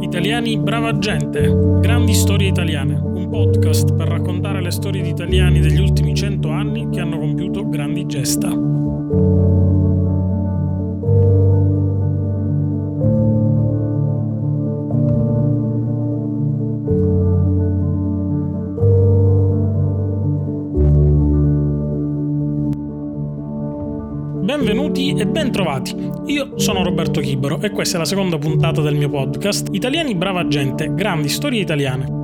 Italiani Brava Gente, grandi storie italiane, un podcast per raccontare le storie di italiani degli ultimi cento anni che hanno compiuto grandi gesta. Benvenuti e bentrovati. Io sono Roberto Chibero e questa è la seconda puntata del mio podcast Italiani Brava Gente, grandi storie italiane.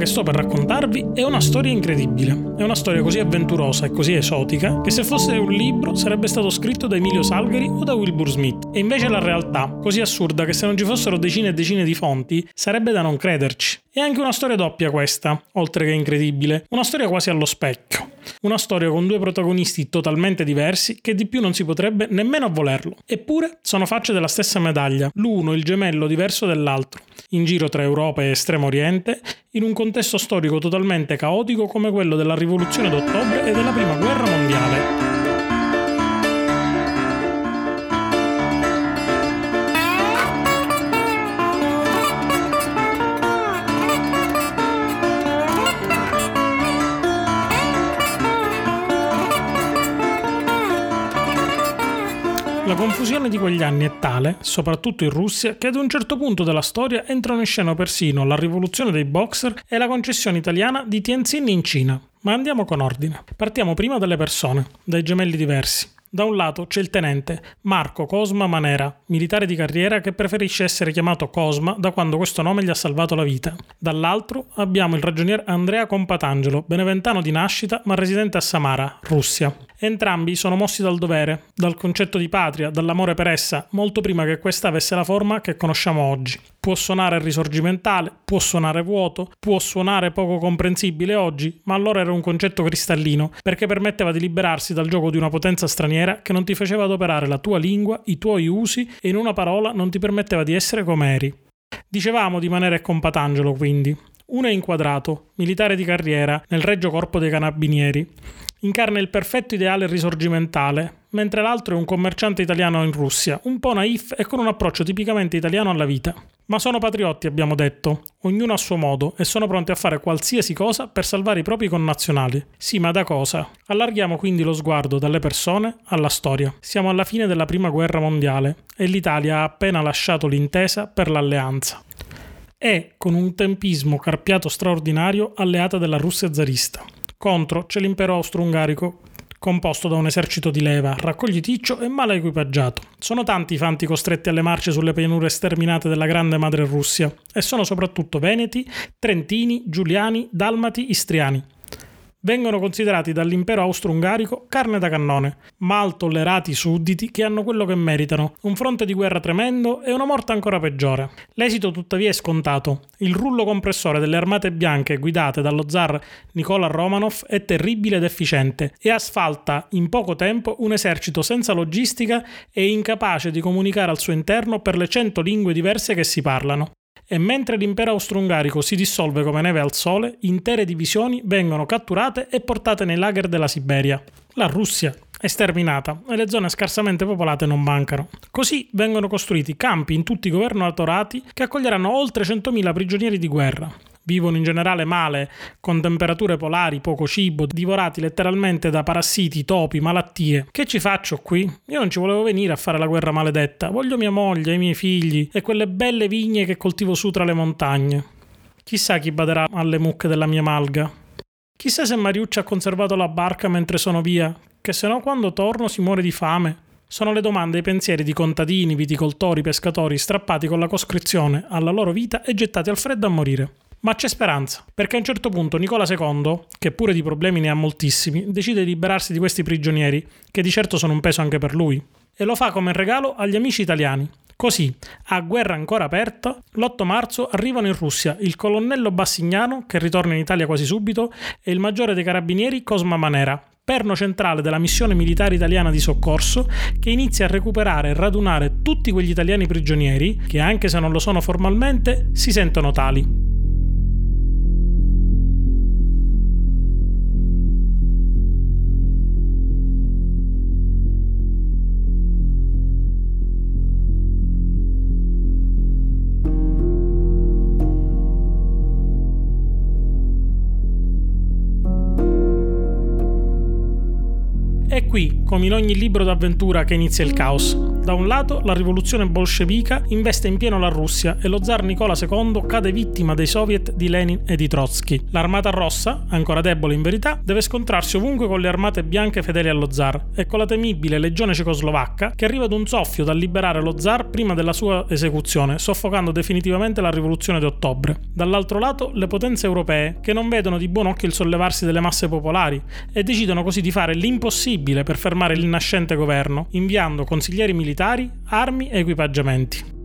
Che sto per raccontarvi è una storia incredibile. È una storia così avventurosa e così esotica che se fosse un libro sarebbe stato scritto da Emilio Salgari o da Wilbur Smith. E invece la realtà, così assurda che se non ci fossero decine e decine di fonti, sarebbe da non crederci. È anche una storia doppia questa, oltre che incredibile, una storia quasi allo specchio. Una storia con due protagonisti totalmente diversi che di più non si potrebbe nemmeno volerlo. Eppure sono facce della stessa medaglia, l'uno il gemello diverso dell'altro, in giro tra Europa e Estremo Oriente, in un contesto storico totalmente caotico come quello della rivoluzione d'ottobre e della prima guerra mondiale. Confusione di quegli anni è tale, soprattutto in Russia, che ad un certo punto della storia entrano in scena persino la rivoluzione dei boxer e la concessione italiana di Tianjin in Cina. Ma andiamo con ordine. Partiamo prima dalle persone, dai gemelli diversi. Da un lato c'è il tenente Marco Cosma Manera, militare di carriera che preferisce essere chiamato Cosma da quando questo nome gli ha salvato la vita. Dall'altro abbiamo il ragionier Andrea Compatangelo, beneventano di nascita ma residente a Samara, Russia. Entrambi sono mossi dal dovere, dal concetto di patria, dall'amore per essa, molto prima che questa avesse la forma che conosciamo oggi. Può suonare risorgimentale, può suonare vuoto, può suonare poco comprensibile oggi, ma allora era un concetto cristallino, perché permetteva di liberarsi dal gioco di una potenza straniera che non ti faceva adoperare la tua lingua, i tuoi usi e in una parola non ti permetteva di essere come eri. Dicevamo di Manera e Compatangelo, quindi. Uno è inquadrato, militare di carriera, nel Regio Corpo dei Carabinieri incarna il perfetto ideale risorgimentale, mentre l'altro è un commerciante italiano in Russia, un po' naif e con un approccio tipicamente italiano alla vita. Ma sono patriotti, abbiamo detto, ognuno a suo modo, e sono pronti a fare qualsiasi cosa per salvare i propri connazionali. Sì, ma da cosa? Allarghiamo quindi lo sguardo dalle persone alla storia. Siamo alla fine della Prima Guerra Mondiale e l'Italia ha appena lasciato l'intesa per l'alleanza. È, con un tempismo carpiato straordinario, alleata della Russia zarista. Contro c'è l'impero austro-ungarico composto da un esercito di leva, raccogliticcio e male equipaggiato. Sono tanti i fanti costretti alle marce sulle pianure sterminate della grande madre Russia, e sono soprattutto veneti, trentini, giuliani, dalmati, istriani vengono considerati dall'impero austro-ungarico carne da cannone, mal tollerati sudditi che hanno quello che meritano, un fronte di guerra tremendo e una morte ancora peggiore. L'esito tuttavia è scontato. Il rullo compressore delle armate bianche guidate dallo zar Nicola Romanov è terribile ed efficiente e asfalta in poco tempo un esercito senza logistica e incapace di comunicare al suo interno per le cento lingue diverse che si parlano e mentre l'impero austro-ungarico si dissolve come neve al sole, intere divisioni vengono catturate e portate nei lager della Siberia. La Russia è sterminata e le zone scarsamente popolate non mancano. Così vengono costruiti campi in tutti i governatorati che accoglieranno oltre 100.000 prigionieri di guerra vivono in generale male, con temperature polari, poco cibo, divorati letteralmente da parassiti, topi, malattie. Che ci faccio qui? Io non ci volevo venire a fare la guerra maledetta, voglio mia moglie, i miei figli e quelle belle vigne che coltivo su tra le montagne. Chissà chi baderà alle mucche della mia malga. Chissà se Mariucci ha conservato la barca mentre sono via, che se no quando torno si muore di fame. Sono le domande e i pensieri di contadini, viticoltori, pescatori strappati con la coscrizione alla loro vita e gettati al freddo a morire. Ma c'è speranza, perché a un certo punto Nicola II, che pure di problemi ne ha moltissimi, decide di liberarsi di questi prigionieri, che di certo sono un peso anche per lui, e lo fa come regalo agli amici italiani. Così, a guerra ancora aperta, l'8 marzo arrivano in Russia il colonnello Bassignano, che ritorna in Italia quasi subito, e il maggiore dei carabinieri Cosma Manera, perno centrale della missione militare italiana di soccorso che inizia a recuperare e radunare tutti quegli italiani prigionieri che, anche se non lo sono formalmente, si sentono tali. Qui, come in ogni libro d'avventura, che inizia il caos. Da un lato, la rivoluzione bolscevica investe in pieno la Russia e lo zar Nicola II cade vittima dei soviet di Lenin e di Trotsky. L'armata rossa, ancora debole in verità, deve scontrarsi ovunque con le armate bianche fedeli allo zar e con la temibile legione cecoslovacca che arriva ad un soffio dal liberare lo zar prima della sua esecuzione, soffocando definitivamente la rivoluzione di ottobre. Dall'altro lato, le potenze europee che non vedono di buon occhio il sollevarsi delle masse popolari e decidono così di fare l'impossibile per fermare il nascente governo, inviando consiglieri militari, armi e equipaggiamenti.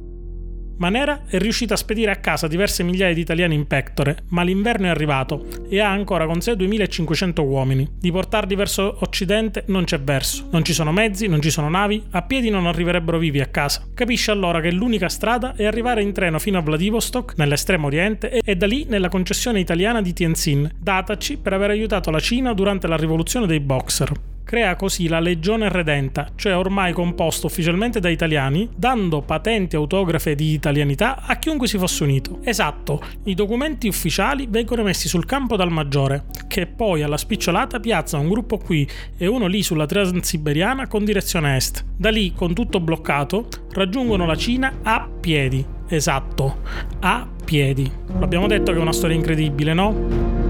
Manera è riuscita a spedire a casa diverse migliaia di italiani in pectore, ma l'inverno è arrivato e ha ancora con sé 2500 uomini. Di portarli verso occidente non c'è verso, non ci sono mezzi, non ci sono navi, a piedi non arriverebbero vivi a casa. Capisce allora che l'unica strada è arrivare in treno fino a Vladivostok, nell'estremo oriente, e da lì nella concessione italiana di Tianjin, dataci per aver aiutato la Cina durante la rivoluzione dei Boxer crea così la Legione Redenta, cioè ormai composto ufficialmente da italiani, dando patenti autografe di italianità a chiunque si fosse unito. Esatto, i documenti ufficiali vengono messi sul campo dal maggiore, che poi alla spicciolata piazza un gruppo qui e uno lì sulla transiberiana con direzione est. Da lì, con tutto bloccato, raggiungono la Cina a piedi. Esatto, a piedi. L'abbiamo detto che è una storia incredibile, no?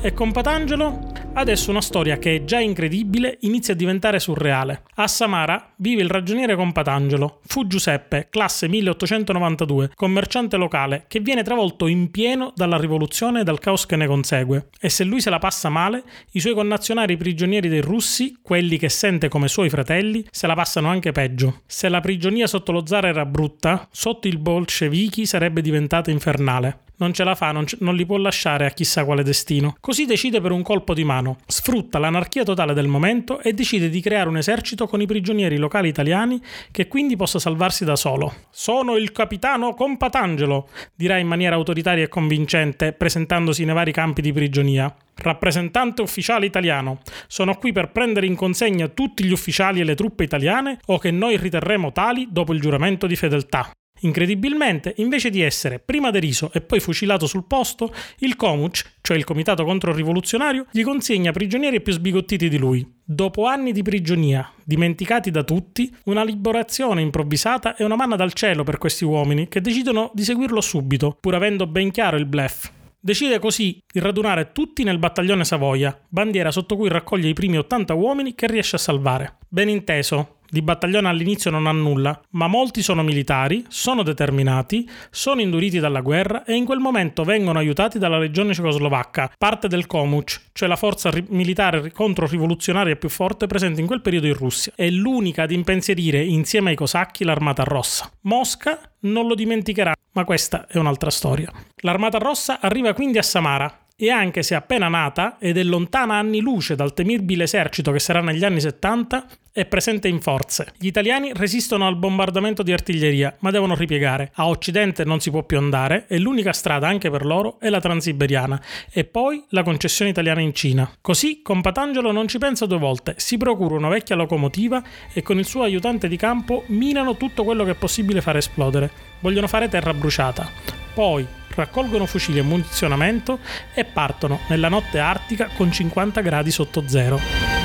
E con Patangelo Adesso una storia che è già incredibile inizia a diventare surreale. A Samara vive il ragioniere Compatangelo. Fu Giuseppe, classe 1892, commerciante locale, che viene travolto in pieno dalla rivoluzione e dal caos che ne consegue. E se lui se la passa male, i suoi connazionali prigionieri dei russi, quelli che sente come suoi fratelli, se la passano anche peggio. Se la prigionia sotto lo zar era brutta, sotto il bolscevichi sarebbe diventata infernale non ce la fa, non, ce, non, li può lasciare a chissà quale destino. Così decide per un colpo di mano, sfrutta l'anarchia totale del momento e decide di creare un esercito con i prigionieri locali italiani che quindi possa salvarsi da solo. Sono il capitano Compatangelo, dirà in maniera autoritaria e convincente, presentandosi nei vari campi di prigionia. Rappresentante ufficiale italiano, sono qui per prendere in consegna tutti gli ufficiali e le truppe italiane o che noi riterremo tali dopo il giuramento di fedeltà. Incredibilmente, invece di essere prima deriso e poi fucilato sul posto, il Komuch, cioè il comitato controrivoluzionario, gli consegna prigionieri più sbigottiti di lui. Dopo anni di prigionia, dimenticati da tutti, una liberazione improvvisata è una manna dal cielo per questi uomini che decidono di seguirlo subito, pur avendo ben chiaro il bluff. Decide così di radunare tutti nel battaglione Savoia, bandiera sotto cui raccoglie i primi 80 uomini che riesce a salvare. Ben inteso, di battaglione all'inizio non ha nulla, ma molti sono militari, sono determinati, sono induriti dalla guerra e in quel momento vengono aiutati dalla legione cecoslovacca, parte del Komuch, cioè la forza ri- militare controrivoluzionaria più forte presente in quel periodo in Russia. È l'unica ad impensierire insieme ai cosacchi l'armata rossa. Mosca non lo dimenticherà, ma questa è un'altra storia. L'armata rossa arriva quindi a Samara, e anche se appena nata ed è lontana anni luce dal temibile esercito che sarà negli anni 70, è presente in forze. Gli italiani resistono al bombardamento di artiglieria, ma devono ripiegare. A occidente non si può più andare e l'unica strada anche per loro è la transiberiana e poi la concessione italiana in Cina. Così Compatangelo non ci pensa due volte, si procura una vecchia locomotiva e con il suo aiutante di campo minano tutto quello che è possibile fare esplodere. Vogliono fare terra bruciata. Poi, raccolgono fucili e munizionamento e partono nella notte artica con 50 gradi sotto zero.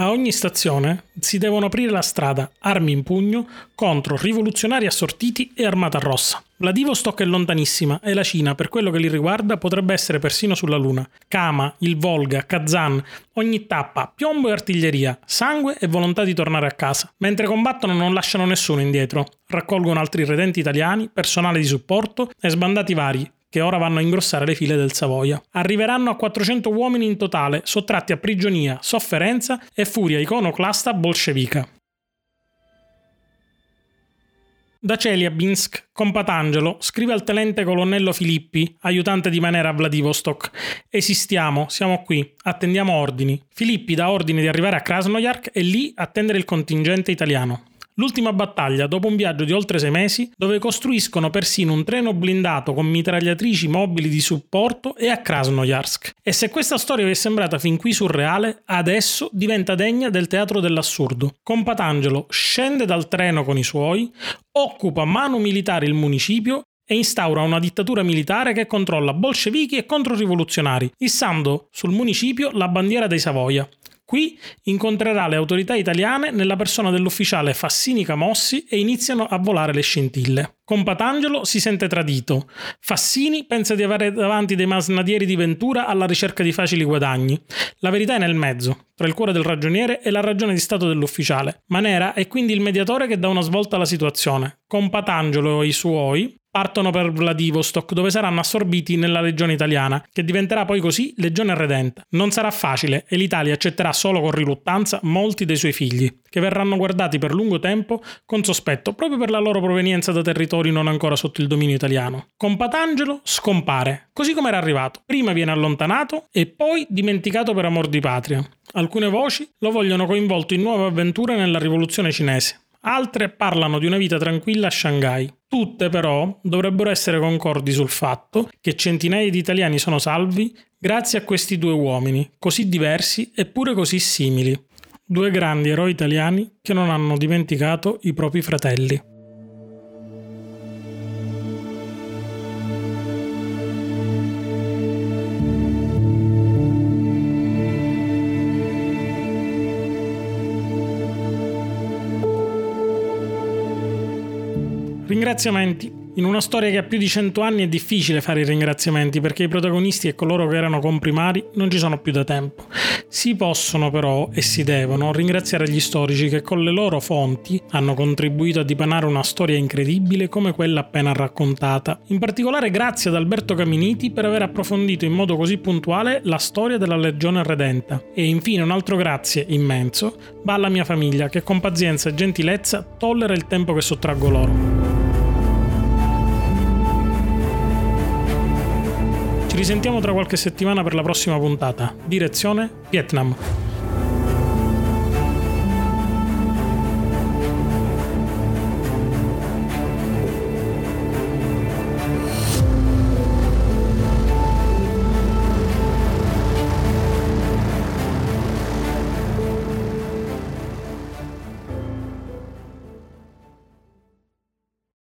A ogni stazione si devono aprire la strada, armi in pugno, contro rivoluzionari assortiti e armata rossa. Vladivostok è lontanissima e la Cina, per quello che li riguarda, potrebbe essere persino sulla Luna. Kama, il Volga, Kazan, ogni tappa, piombo e artiglieria, sangue e volontà di tornare a casa. Mentre combattono non lasciano nessuno indietro. Raccolgono altri redenti italiani, personale di supporto e sbandati vari, che ora vanno a ingrossare le file del Savoia. Arriveranno a 400 uomini in totale, sottratti a prigionia, sofferenza e furia iconoclasta bolscevica. Da Celiabinsk, Compatangelo scrive al tenente colonnello Filippi, aiutante di Manera a Vladivostok: Esistiamo, siamo qui, attendiamo ordini. Filippi dà ordine di arrivare a Krasnoyarsk e lì attendere il contingente italiano. L'ultima battaglia dopo un viaggio di oltre sei mesi dove costruiscono persino un treno blindato con mitragliatrici mobili di supporto e a Krasnoyarsk. E se questa storia vi è sembrata fin qui surreale, adesso diventa degna del teatro dell'assurdo. Compatangelo scende dal treno con i suoi, occupa mano militare il municipio e instaura una dittatura militare che controlla bolscevichi e controrivoluzionari, issando sul municipio la bandiera dei Savoia. Qui incontrerà le autorità italiane nella persona dell'ufficiale Fassini Camossi e iniziano a volare le scintille. Compatangelo si sente tradito. Fassini pensa di avere davanti dei masnadieri di Ventura alla ricerca di facili guadagni. La verità è nel mezzo, tra il cuore del ragioniere e la ragione di stato dell'ufficiale. Manera è quindi il mediatore che dà una svolta alla situazione. Compatangelo e i suoi partono per Vladivostok dove saranno assorbiti nella legione italiana, che diventerà poi così legione redenta. Non sarà facile e l'Italia accetterà solo con riluttanza molti dei suoi figli, che verranno guardati per lungo tempo con sospetto proprio per la loro provenienza da territori non ancora sotto il dominio italiano. Compatangelo scompare, così come era arrivato. Prima viene allontanato e poi dimenticato per amor di patria. Alcune voci lo vogliono coinvolto in nuove avventure nella rivoluzione cinese altre parlano di una vita tranquilla a Shanghai. Tutte però dovrebbero essere concordi sul fatto che centinaia di italiani sono salvi grazie a questi due uomini, così diversi eppure così simili. Due grandi eroi italiani che non hanno dimenticato i propri fratelli. Ringraziamenti. In una storia che ha più di 100 anni è difficile fare i ringraziamenti perché i protagonisti e coloro che erano comprimari non ci sono più da tempo. Si possono però e si devono ringraziare gli storici che con le loro fonti hanno contribuito a dipanare una storia incredibile come quella appena raccontata. In particolare grazie ad Alberto Caminiti per aver approfondito in modo così puntuale la storia della Legione Redenta. E infine un altro grazie immenso va alla mia famiglia che con pazienza e gentilezza tollera il tempo che sottraggo loro. Risentiamo tra qualche settimana per la prossima puntata. Direzione Vietnam.